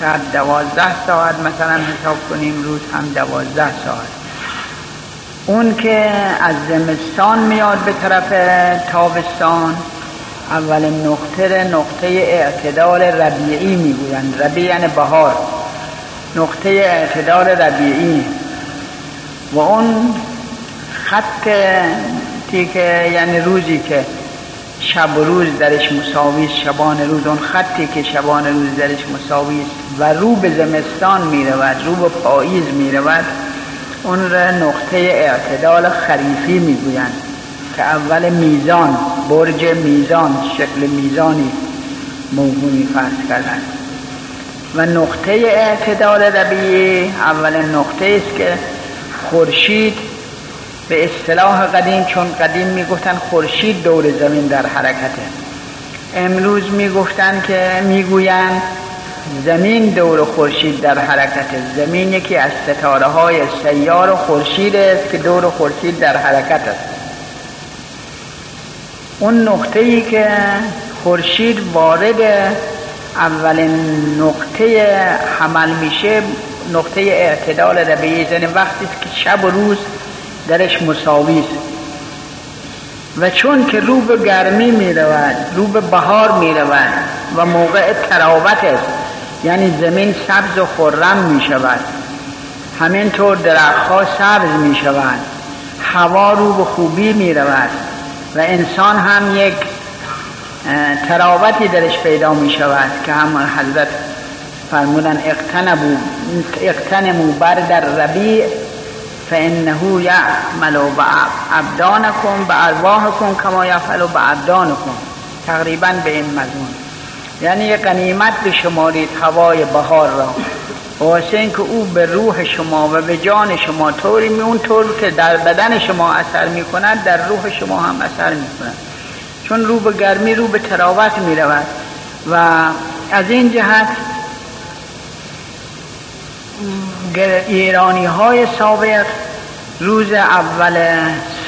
در دوازده ساعت مثلا حساب کنیم روز هم دوازده ساعت. اون که از زمستان میاد به طرف تابستان اول نقطه نقطه اعتدال ربیعی می‌گویند. ربیع یعنی بهار. نقطه اعتدال ربیعی. و اون خط که یعنی روزی که شب و روز درش مساوی شبان روز اون خطی که شبان روز درش مساوی و رو به زمستان می رود رو به پاییز می رود. اون را نقطه اعتدال خریفی می گویند که اول میزان برج میزان شکل میزانی موهومی فرض کردن و نقطه اعتدال ربیعی اول نقطه است که خورشید به اصطلاح قدیم چون قدیم می‌گفتن خورشید دور زمین در حرکته. امروز می‌گفتن که می‌گویند زمین دور خورشید در حرکته. زمین یکی از ستاره های سیار خورشید است که دور خورشید در حرکت است. اون نقطه ای که خورشید وارد اولین نقطه حمل میشه نقطه اعتدال ربیعی یعنی وقتی که شب و روز درش مساوی است. و چون که رو گرمی می رود رو به بهار می رود و موقع تراوت است یعنی زمین سبز و خرم می شود. همینطور درختها سبز می شود. هوا رو به خوبی می رود و انسان هم یک تراوتی درش پیدا می شود که هم حضرت فرمودن اقتنبو اقتنمو بر در ربیع فانه یعمل به ابدانکم به ارواحکم کما یفعل به ابدانکم تقریبا به این مضمون. یعنی یه قنیمت به شمارید هوای بهار را. واسه اینکه او به روح شما و به جان شما طوری می اون طور که در بدن شما اثر می کند در روح شما هم اثر می کند. چون رو به گرمی رو به تراوت می رود. و از این جهت ایرانی های سابق روز اول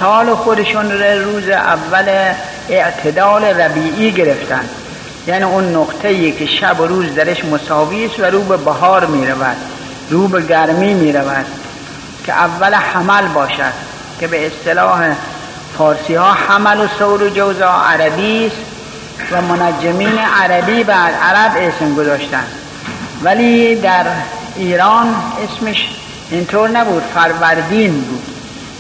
سال خودشون رو روز اول اعتدال ربیعی گرفتن. یعنی اون نقطه ای که شب و روز درش مساوی است و رو به بهار می رود رو به گرمی می رود که اول حمل باشد که به اصطلاح فارسی ها حمل و سور و جوزا عربی است و منجمین عربی بعد عرب اسم گذاشتن. ولی در ایران اسمش اینطور نبود. فروردین بود.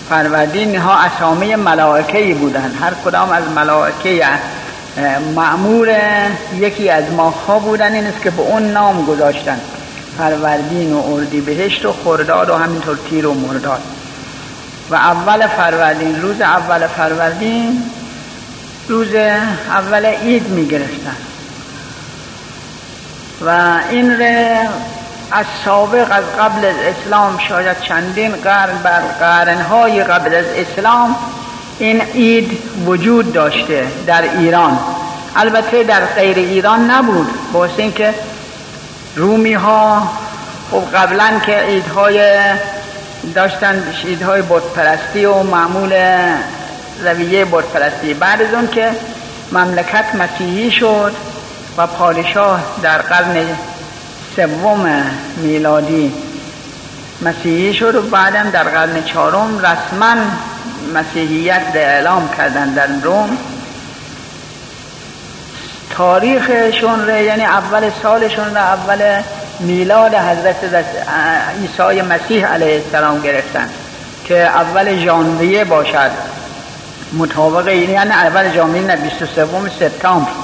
فروردین ها اسامی ملائکه بودن هر کدام از ملائکه معمور یکی از ماها بودن این است که به اون نام گذاشتن. فروردین و اردی بهشت و خرداد و همینطور تیر و مرداد. و اول فروردین روز اول فروردین روز اول عید می گرفتن و این از سابق از قبل از اسلام شاید چندین قرن بر قرنهای قبل از اسلام این عید وجود داشته در ایران. البته در غیر ایران نبود باعث اینکه رومی ها خب قبلا که عیدهای داشتن عیدهای پرستی و معمول رویه پرستی بعد از اون که مملکت مسیحی شد و پادشاه در قرن سوم میلادی. مسیحی شد و بعدم در قرن چهارم رسما مسیحیت اعلام کردن در روم. تاریخشون رو یعنی اول سالشون رو اول میلاد حضرت عیسی مسیح علیه السلام گرفتن که اول ژانویه باشد. مطابق یعنی اول ژانویه نه 23 سپتامبر.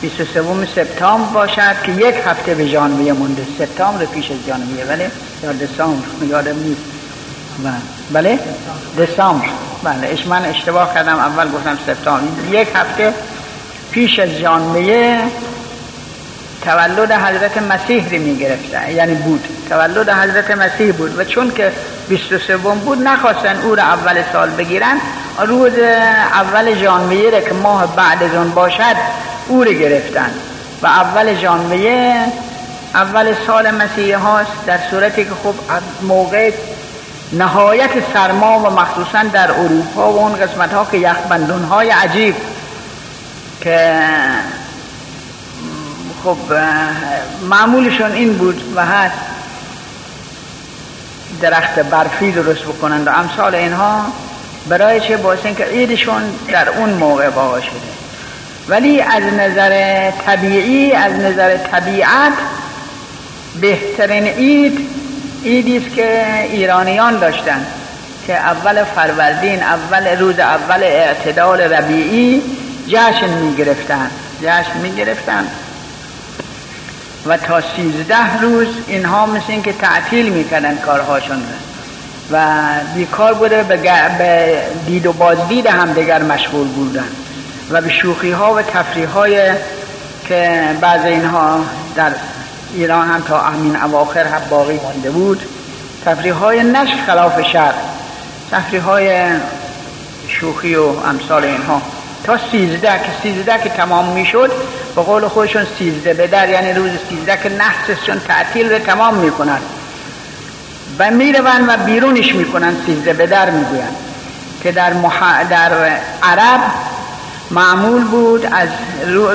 23 سپتامبر باشد که یک هفته به ژانویه مونده. سپتامبر پیش از ژانویه ولی یا دسامبر یادم نیست. بله. دسامبر. بله. اش من اشتباه کردم. اول گفتم سپتامبر. یک هفته پیش از ژانویه تولد حضرت مسیح رو می گرفتن یعنی بود. تولد حضرت مسیح بود. و چون که 23 بود نخواستن او رو اول سال بگیرن. روز اول ژانویه که ماه بعد از اون باشد او رو گرفتن و اول ژانویه اول سال مسیح هاست در صورتی که خب موقع نهایت سرما و مخصوصا در اروپا و اون قسمت ها که یخبندون های عجیب که خب معمولشون این بود و هست درخت برفی درست بکنند و امثال اینها برای چه باعث که عیدشون در اون موقع واقع شده. ولی از نظر طبیعی از نظر طبیعت بهترین عید عیدی است که ایرانیان داشتن که اول فروردین اول روز اول اعتدال ربیعی جشن می گرفتن جشن می گرفتن و تا سیزده روز اینها مثل این که تعطیل می‌کردن کارهاشون و بیکار بوده به دید و بازدید هم دیگر مشغول بودن. و به شوخی ها و تفریح های که بعض اینها در ایران هم تا همین اواخر هم باقی مانده بود تفریح های نشک خلاف شر تفریح های شوخی و امثال اینها. تا سیزده که سیزده که تمام می‌شد به قول خودشون سیزده به در یعنی روز سیزده که نحسشون تعطیل رو تمام می‌کنن. و میرون و بیرونش می‌کنن سیزده به در می‌گوین که در, مح... در عرب معمول بود از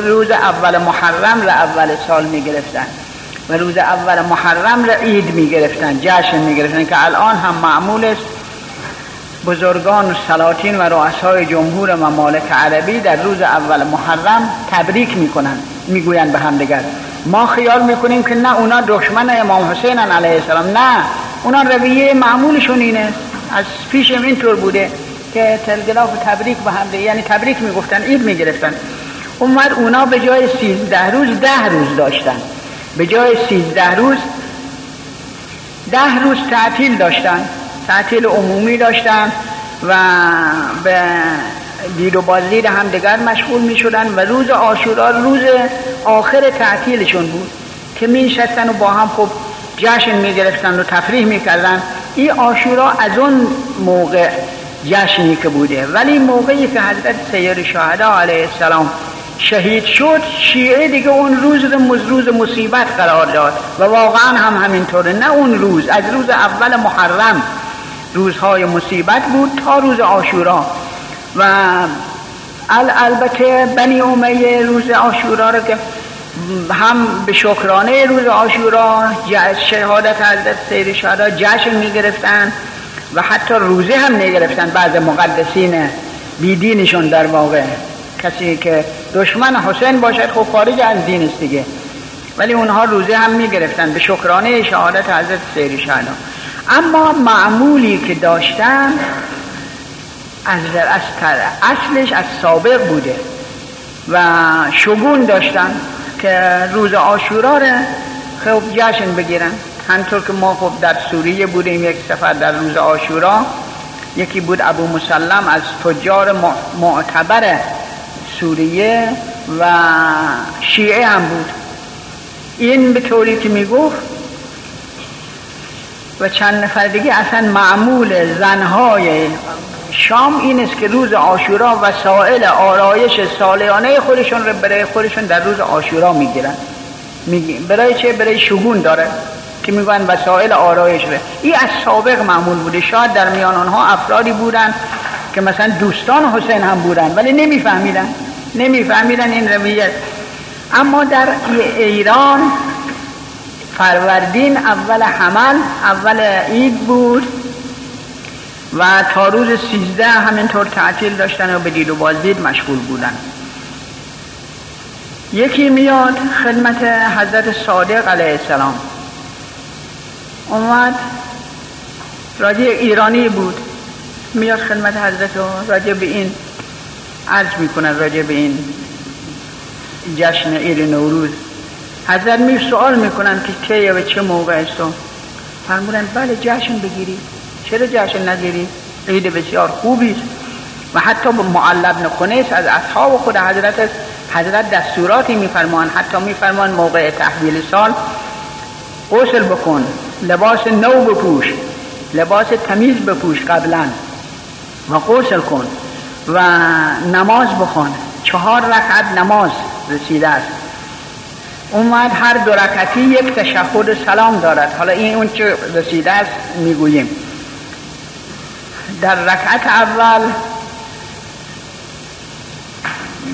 روز اول محرم را اول سال می‌گرفتن. و روز اول محرم را عید می‌گرفتن جشن می‌گرفتن که الان هم معمول است بزرگان و سلاطین و رؤسای جمهور ممالک عربی در روز اول محرم تبریک می‌کنن می‌گوین به هم دیگر ما خیال می‌کنیم که نه اونا دشمن امام حسین علیه السلام نه. اونا رویه معمولشون اینه. از پیشم اینطور بوده. که تلگراف و تبریک به هم یعنی تبریک می‌گفتن عید می‌گرفتن. اومد اونا به جای سیزده روز ده روز داشتن. به جای سیزده روز ده روز تعطیل داشتن. تعطیل عمومی داشتن و به دید و بازدید هم دیگر مشغول می شدن و روز آشورا روز آخر تعطیلشون بود که می و با هم خب جشن می گرفتن و تفریح می کردن این آشورا از اون موقع جشنی که بوده. ولی موقعی که حضرت سید شهدا علیه السلام شهید شد شیعه دیگه اون روز رو روز مصیبت قرار داد. و واقعا هم همینطوره. نه اون روز از روز اول محرم روزهای مصیبت بود تا روز آشورا و البته بنی امیه روز آشورا رو که هم به شکرانه روز آشورا شهادت حضرت سیر شهدا جشن می گرفتن و حتی روزه هم می گرفتن بعض مقدسین بیدینشون در واقع. کسی که دشمن حسین باشد خب خارج از دین است دیگه. ولی اونها روزه هم می گرفتن به شکرانه شهادت حضرت سیر شهدا اما معمولی که داشتن از, از اصلش از سابق بوده. و شگون داشتن که روز آشورا رو خب جشن بگیرن. همطور که ما خب در سوریه بودیم یک سفر در روز آشورا یکی بود ابو مسلم از تجار معتبر سوریه و شیعه هم بود. این به طوری که می‌گفت و چند نفر دیگه اصلا معمول زنهای شام این است که روز آشورا وسائل آرایش سالیانه خودشون رو برای خودشون در روز آشورا می‌گیرن. برای چه؟ برای شگون داره. که میگن وسائل آرایش به این از سابق معمول بوده. شاید در میان آنها افرادی بودن که مثلا دوستان حسین هم بودن ولی نمیفهمیدن. نمیفهمیدن این رویت. اما در ایران فروردین اول حمل اول عید بود و تا روز سیزده همینطور تعطیل داشتن و به دید و بازدید مشغول بودن. یکی میاد خدمت حضرت صادق علیه السلام. اومد. راجع ایرانی بود. میاد خدمت حضرت راجع به این. عرض می‌کنه راجع به این جشن عید نوروز. حضرت می سوال می‌کنن که کیه و چه موقع است فرمودن بله جشن بگیری. چرا جشن نگیری؟ عید بسیار خوبی است. و حتی به معلب نکنیس از اصحاب خود حضرت حضرت دستوراتی میفرمان حتی میفرمان موقع تحویل سال غسل بکن. لباس نو بپوش لباس تمیز بپوش قبلا. و غسل کن و نماز بخون چهار رکعت نماز رسیده است. اومد هر دو رکعتی یک تشهد سلام دارد. حالا این اون چه رسیده است می‌گوییم. در رکعت اول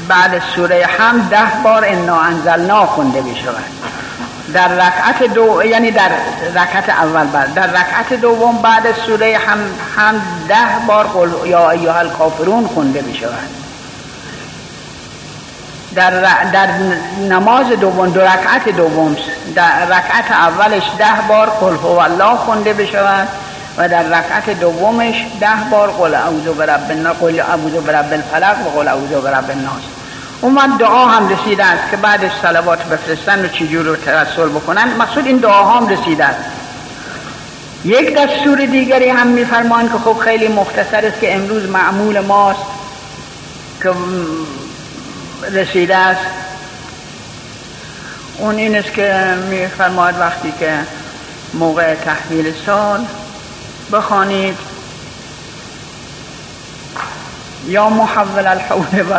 بعد سوره هم ده بار انا انزلنا خونده بشود در رکعت دو یعنی در رکعت اول بعد. در رکعت دوم بعد سوره هم هم ده بار قل یا ایها الکافرون خونده بشود در, در نماز دوم دو رکعت دوم در رکعت اولش ده بار قل هو الله خونده بشود و در رکعت دومش ده بار قل اعوذ برب الناس قل اعوذ برب الفلق و قل اعوذ برب الناس. اومد دعا هم رسیده است که بعدش صلوات بفرستن و چجور رو ترسل بکنن. مقصود این دعا هم رسیده است. یک دستور دیگری هم میفرمان که خب خیلی مختصر است که امروز معمول ماست که رسیده است. اون این است که میفرماید وقتی که موقع تحویل سال بخوانید یا محول الحول و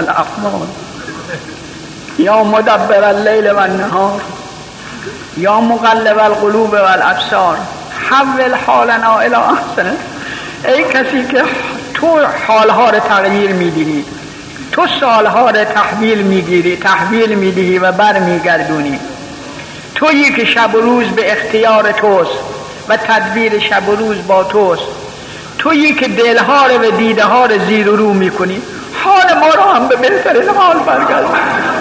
یا مدبر اللیل و النهار یا مقلب القلوب و الابصار. حول حالنا الى احسن. ای کسی که تو حالها رو تغییر می‌دهی تو سالها رو تحویل می‌گیری تحویل می‌دهی و بر میگردونی تویی که شب و روز به اختیار توست و تدبیر شب و روز با توست. تویی که دلها رو و دیده ها رو زیر و رو می‌کنی. حال ما رو هم به بهترین حال برگرد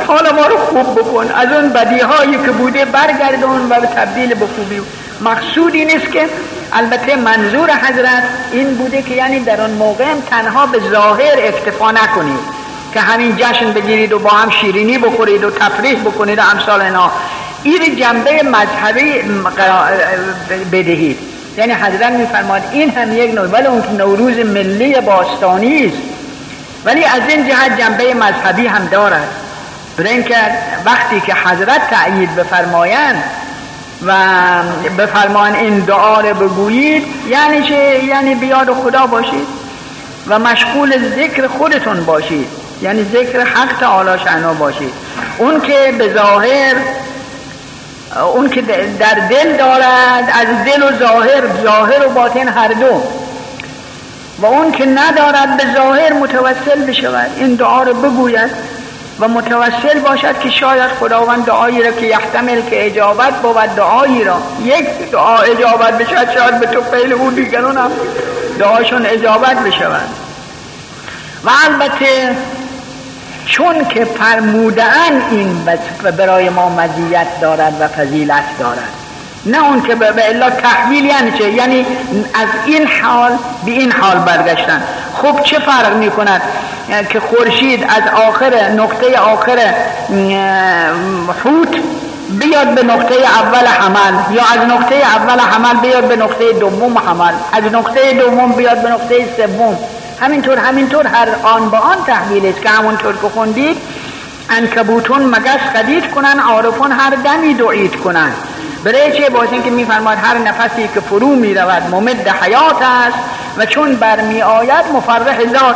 حال ما رو خوب بکن. از اون بدی هایی که بوده برگردون و تبدیل به خوبی. مقصود این است که البته منظور حضرت این بوده که یعنی در اون موقع تنها به ظاهر اکتفا نکنید. که همین جشن بگیرید و با هم شیرینی بخورید و تفریح بکنید و امثال اینا. این جنبه مذهبی بدهید. یعنی حضرت میفرماد این هم یک نوع ولی اون نوروز ملی باستانی است. ولی از این جهت جنبه مذهبی هم دارد. برای اینکه وقتی که حضرت تأیید بفرمایند و بفرمان این دعا رو بگویید یعنی چه یعنی بیاد خدا باشید و مشغول ذکر خودتون باشید. یعنی ذکر حق تعالی شعنا باشید. اون که به ظاهر اون که در دل دارد از دل و ظاهر ظاهر و باطن هر دو. و اون که ندارد به ظاهر متوسل بشود. این دعا رو بگوید و متوسل باشد که شاید خداوند دعایی را که یحتمل که اجابت بود دعایی را. یک دعا اجابت بشود شاید به تو فیل او دیگرون هم دعاشون اجابت بشود. و البته چون که فرمودن این برای ما مزیت دارد و فضیلت دارد. نه اون که به الا تحویل یعنی چه؟ یعنی از این حال به این حال برگشتن. خب چه فرق می کند که خورشید از آخر نقطه آخر حوت بیاد به نقطه اول حمل یا از نقطه اول حمل بیاد به نقطه دوم حمل. از نقطه دوم بیاد به نقطه سوم. همینطور همینطور هر آن با آن تحویل است که همونطور که خوندید انکبوتون مگس قدید کنن عارفون هر دمی دعید کنن. برای چه؟ باز اینکه میفرماد هر نفسی که فرو می رود ممد حیات است و چون برمی آید مفرح ذات.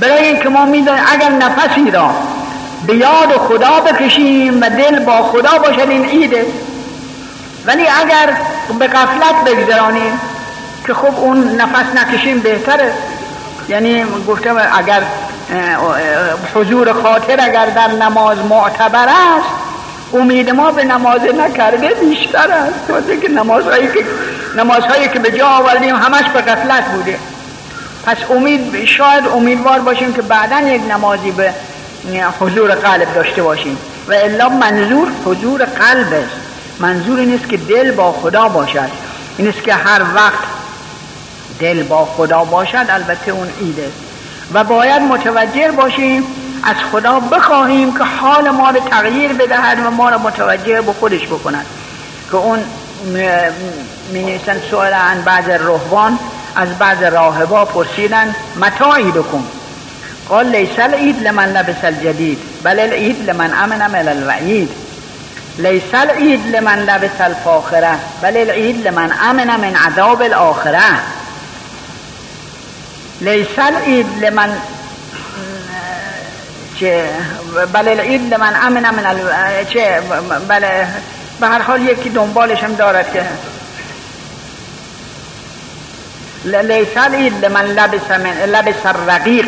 برای اینکه ما می‌دانیم اگر نفسی را به یاد خدا بکشیم و دل با خدا باشد این عیده ولی اگر به قفلت بگذرانیم که خب اون نفس نکشیم بهتره. یعنی گفتم اگر حضور خاطر اگر در نماز معتبر است امید ما به نماز نکرده بیشتر است. واسه که نمازهایی که نمازهایی که به جا آوردیم همش به غفلت بوده. پس امید شاید امیدوار باشیم که بعدا یک نمازی به حضور قلب داشته باشیم. و الا منظور حضور قلب است. منظور این است که دل با خدا باشد. این است که هر وقت دل با خدا باشد البته اون ایده و باید متوجه باشیم از خدا بخواهیم که حال ما رو تغییر بدهد و ما رو متوجه به خودش بکند. که اون می نیستن سوال عن بعض روحوان از بعض راهبا پرسیدن متاعی بکن. قال لیس العید لمن لبس الجدید بل العید لمن امن من الوعید. لیس العید لمن لبس الفاخره بل العید لمن امن من عذاب الاخره. لیس العید لمن چه بله العید لمن امن من ال... چه بله به هر حال یکی دنبالش هم دارد که. لیس العید لمن لبس من لبس الرقیق.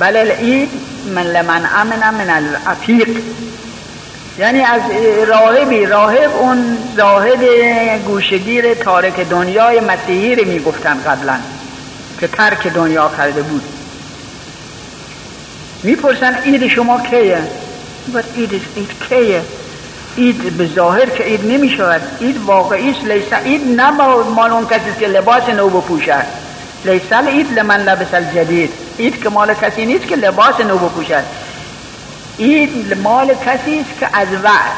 بل العید من لمن امن من العتیق یعنی از راهبی راهب اون زاهد گوشگیر تارک دنیای مسیحی رو می‌گفتن قبلا که ترک دنیا کرده بود. می‌پرسن اید شما کیه؟ باید اید اید کیه؟ اید به ظاهر که اید نمی شود اید واقعی است. لیسا اید نه مال اون کسی که لباس نو بپوشد لیسا اید لمن لبس الجدید. اید که مال کسی نیست که لباس نو بپوشد اید مال کسی است که از,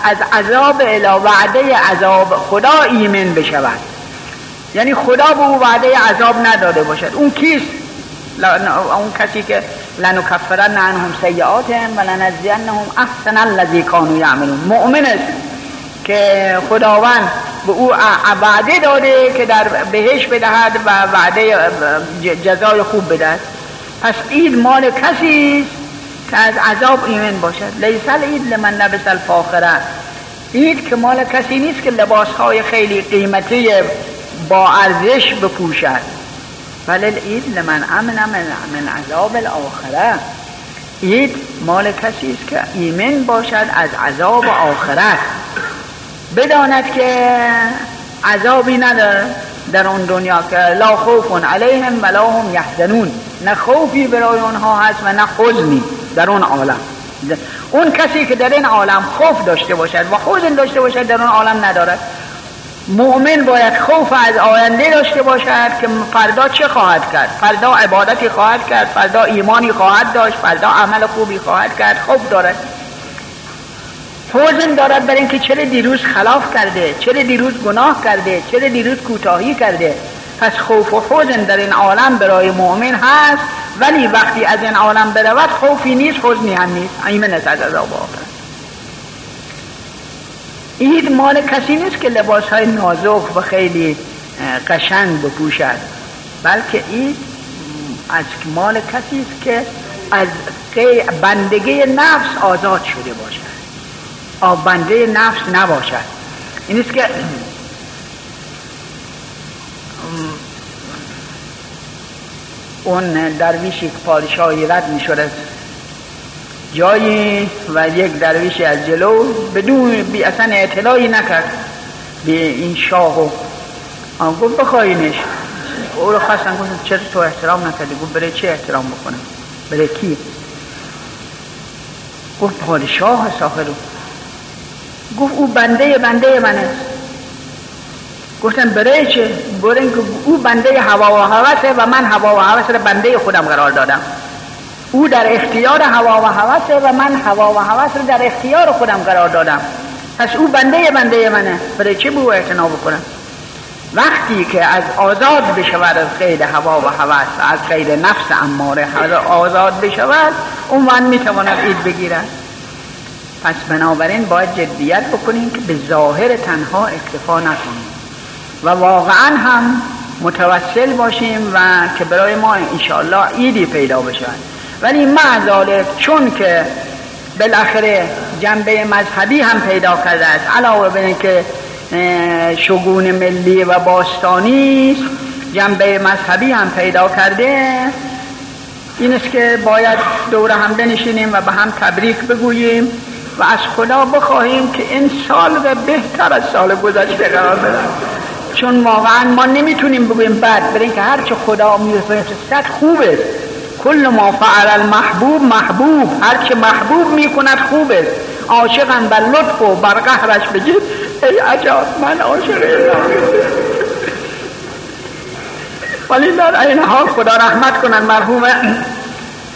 از عذاب الی وعده عذاب خدا ایمن بشود. یعنی خدا به او وعده عذاب نداده باشد. اون کیست؟ اون کسی که لنکفرن عنهم سیئاتهم و لنجزینهم احسن الذی کانوا یعملون. مؤمن است که خداوند به او وعده داده که در بهش بدهد و وعده جزای خوب بدهد. پس اید مال کسی که از عذاب ایمن باشد. لیسل اید لمن لبس الفاخره. اید که مال کسی نیست که لباس های خیلی قیمتی با ارزش بپوشد. بل اید لمن امن من, عذاب الاخره اید مال کسی است که ایمن باشد از عذاب آخرت بداند که عذابی نداره در اون دنیا که لا خوف علیهم ولا هم یحزنون. نه خوفی برای اونها هست و نه حزنی در اون عالم. اون کسی که در این عالم خوف داشته باشد و حزن داشته باشد در اون عالم ندارد مؤمن باید خوف از آینده داشته باشد که فردا چه خواهد کرد؟ فردا عبادتی خواهد کرد فردا ایمانی خواهد داشت فردا عمل خوبی خواهد کرد خوف دارد. حزن دارد برای اینکه چرا دیروز خلاف کرده چرا دیروز گناه کرده چرا دیروز کوتاهی کرده. پس خوف و حزن در این عالم برای مؤمن هست ولی وقتی از این عالم برود خوفی نیست حزنی هم نیست. ایمن از عذاب آخر اید مال کسی نیست که لباس های نازک و خیلی قشنگ بپوشد. بلکه اید از مال کسی است که از بندگی نفس آزاد شده باشد. آب بنده نفس نباشد. این است که اون درویشی که پادشاهی رد می شده جایی و یک درویشی از جلو بدون بی اصلا اطلاعی نکرد. به این شاه و گفت بخواینش. او رو خواستن گفت چرا تو احترام نکردی؟ گفت برای چه احترام بکنم؟ برای کی؟ گفت پادشاه ساخر رو گفت او بنده بنده من است. گفتن برای چه؟ برای او بنده هوا و هوسه و من هوا و هوس رو بنده خودم قرار دادم. او در اختیار هوا و هوسه و من هوا و هوس رو در اختیار خودم قرار دادم. پس او بنده بنده منه. برای چه بو اعتنا بکنم؟ وقتی که از آزاد بشود از قید هوا و هوس از قید نفس اماره آزاد بشود اون من می‌تواند اید بگیرد. پس بنابراین باید جدیت بکنیم که به ظاهر تنها اکتفا نکنیم. و واقعا هم متوسل باشیم و که برای ما انشاءالله ایدی پیدا بشود. ولی معذالک چون که بالاخره جنبه مذهبی هم پیدا کرده است علاوه بر که شگون ملی و باستانی جنبه مذهبی هم پیدا کرده این است که باید دور هم بنشینیم و به هم تبریک بگوییم و از خدا بخواهیم که این سال و بهتر از سال گذشته قرار بدن چون واقعا ما نمی‌تونیم بگوییم بعد برای اینکه هرچه خدا میفرستد خوبه. کل ما فعل المحبوب محبوب. هر چه محبوب می‌کند خوبه. عاشقم بر لطف و بر قهرش بگید ای عجب من عاشق ولی در این حال خدا رحمت کنند مرحوم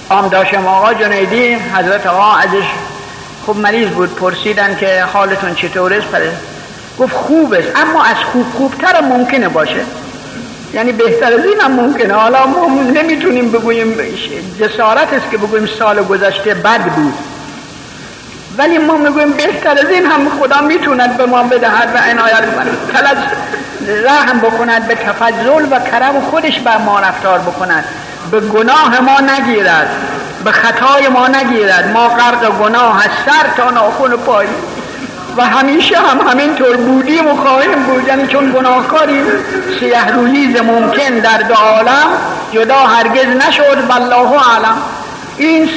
آمداشم آقا جنیدی حضرت آقا ازش خوب مریض بود پرسیدن که حالتون چطور است گفت خوب است. اما از خوب خوبتر ممکنه باشه. یعنی بهتر از این هم ممکنه. حالا ما نمی‌تونیم بگوییم جسارت است که بگوییم سال گذشته بد بود. ولی ما می‌گوییم بهتر از این هم خدا می‌توند به ما بدهد و عنایت کند. رحم بکند به تفضل و کرم خودش بر ما رفتار بکند. به گناه ما نگیرد. به خطای ما نگیرد. ما غرق گناه از سر تا ناخون پای. و همیشه هم همینطور بودیم و خواهیم بود. یعنی چون گناهکاریم سیه رویز ممکن در دو عالم جدا هرگز نشد والله عالم این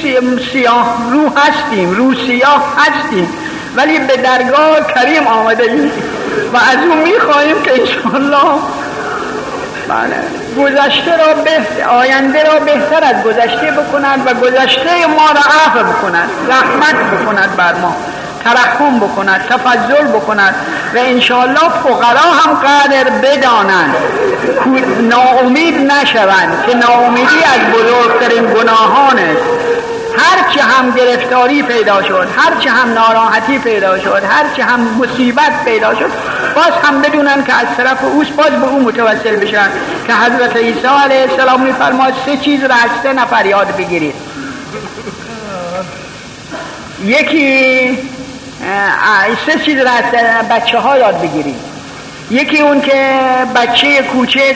سیاه رو هستیم رو سیاه هستیم. ولی به درگاه کریم آمده ایم. و از اون می‌خواهیم که انشاءالله بله گذشته را بهتر آینده را بهتر از گذشته بکند و گذشته ما را عفو بکند رحمت بکند بر ما. ترحم بکند تفضل بکند و انشاءالله فقرا هم قدر بدانند. ناامید نشوند که ناامیدی از بزرگترین گناهان است. هرچه هم گرفتاری پیدا شد هرچه هم ناراحتی پیدا شد هرچه هم مصیبت پیدا شد باز هم بدونن که از طرف اوست باز به او متوسل بشن. که حضرت عیسی علیه السلام میفرماد سه چیز را از سه نفر یاد بگیرید. یکی سه چیز را از بچه ها یاد بگیرید یکی اون که بچه کوچک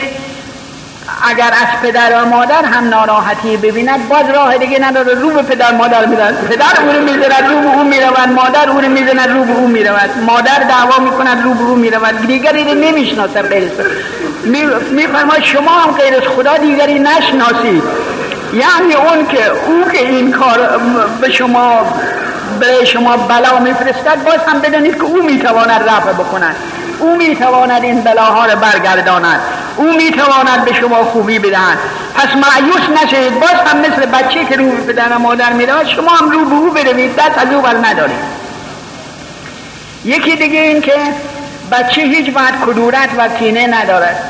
اگر از پدر و مادر هم ناراحتی ببیند باز راه دیگه نداره. رو به پدر مادر میدن پدر اونو می‌زند رو به اون می‌رود. مادر اونو می‌زند رو به اون می‌رود. مادر دعوا می‌کند رو به اون می‌رود. دیگری رو نمی‌شناسه غیر میفرماید شما هم غیر خدا دیگری نشناسید یعنی اون که او که این کار به شما برای شما بلا میفرستد باز هم بدانید که او می‌تواند رفع بکند. او می‌تواند این بلاها رو برگرداند. او می‌تواند به شما خوبی بدهد. پس معیوس نشید باز هم مثل بچه که رو به پدر مادر میره شما هم رو به او بروید دست از او بر ندارید یکی دیگه این که بچه هیچ وقت کدورت و کینه ندارد.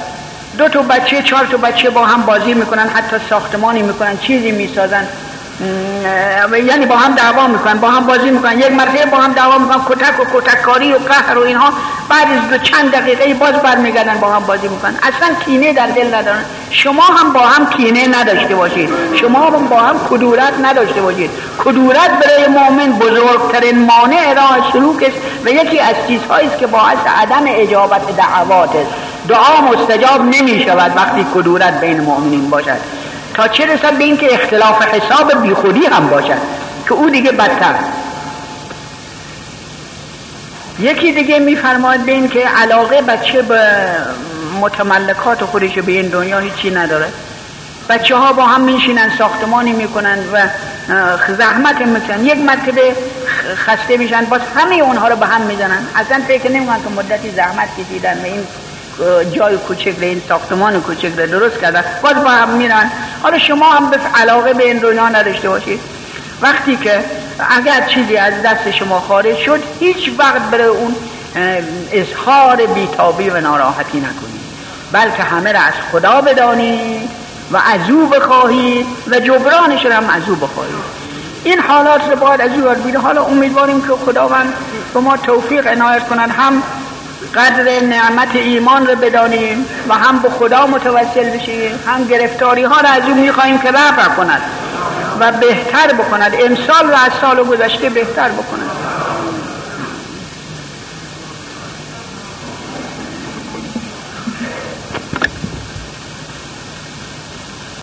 دو تا بچه چهار تا بچه با هم بازی می‌کنن حتی ساختمانی می‌کنن چیزی می‌سازن. یعنی با هم دعوا می‌کنن با هم بازی می‌کنن. یک مرتبه با هم دعوا می‌کنن کتک و کتککاری و قهر و اینها. بعد از چند دقیقه باز برمیگردن با هم بازی می‌کنن. اصلا کینه در دل ندارن. شما هم با هم کینه نداشته باشید. شما هم با هم کدورت نداشته باشید. کدورت برای مؤمن بزرگترین مانع راه سلوک است و یکی از چیزهایی است که باعث عدم اجابت دعوات است. دعا مستجاب نمی شود وقتی کدورت بین مؤمنین باشد. تا چه رسد به اینکه اختلاف حساب بیخودی هم باشد که او دیگه بدتر. یکی دیگه میفرماید به این که علاقه بچه به متملکات خودش به این دنیا هیچی نداره. بچه ها با هم میشینن ساختمانی می‌کنن و زحمت می‌کنن. یک مرتبه خسته میشن باز همه اونها رو به هم می‌زنن. اصلا فکر نمی‌کنن که مدتی زحمت کشیدن و این جای کوچک این ساختمان کوچک رو درست کردن باز با هم میرن. حالا شما هم به علاقه به این دنیا نداشته باشید. وقتی که اگر چیزی از دست شما خارج شد هیچ وقت برای اون اظهار بیتابی و ناراحتی نکنید. بلکه همه را از خدا بدانید و از او بخواهید و جبرانش هم از او بخواهید. این حالات رو باید از او حالا امیدواریم که خداوند به ما توفیق عنایت کنند هم قدر نعمت ایمان رو بدانیم و هم به خدا متوسل بشیم هم گرفتاری ها رو از اون می‌خواهیم که رفع کند و بهتر بکند. امسال و از سال گذشته بهتر بکند.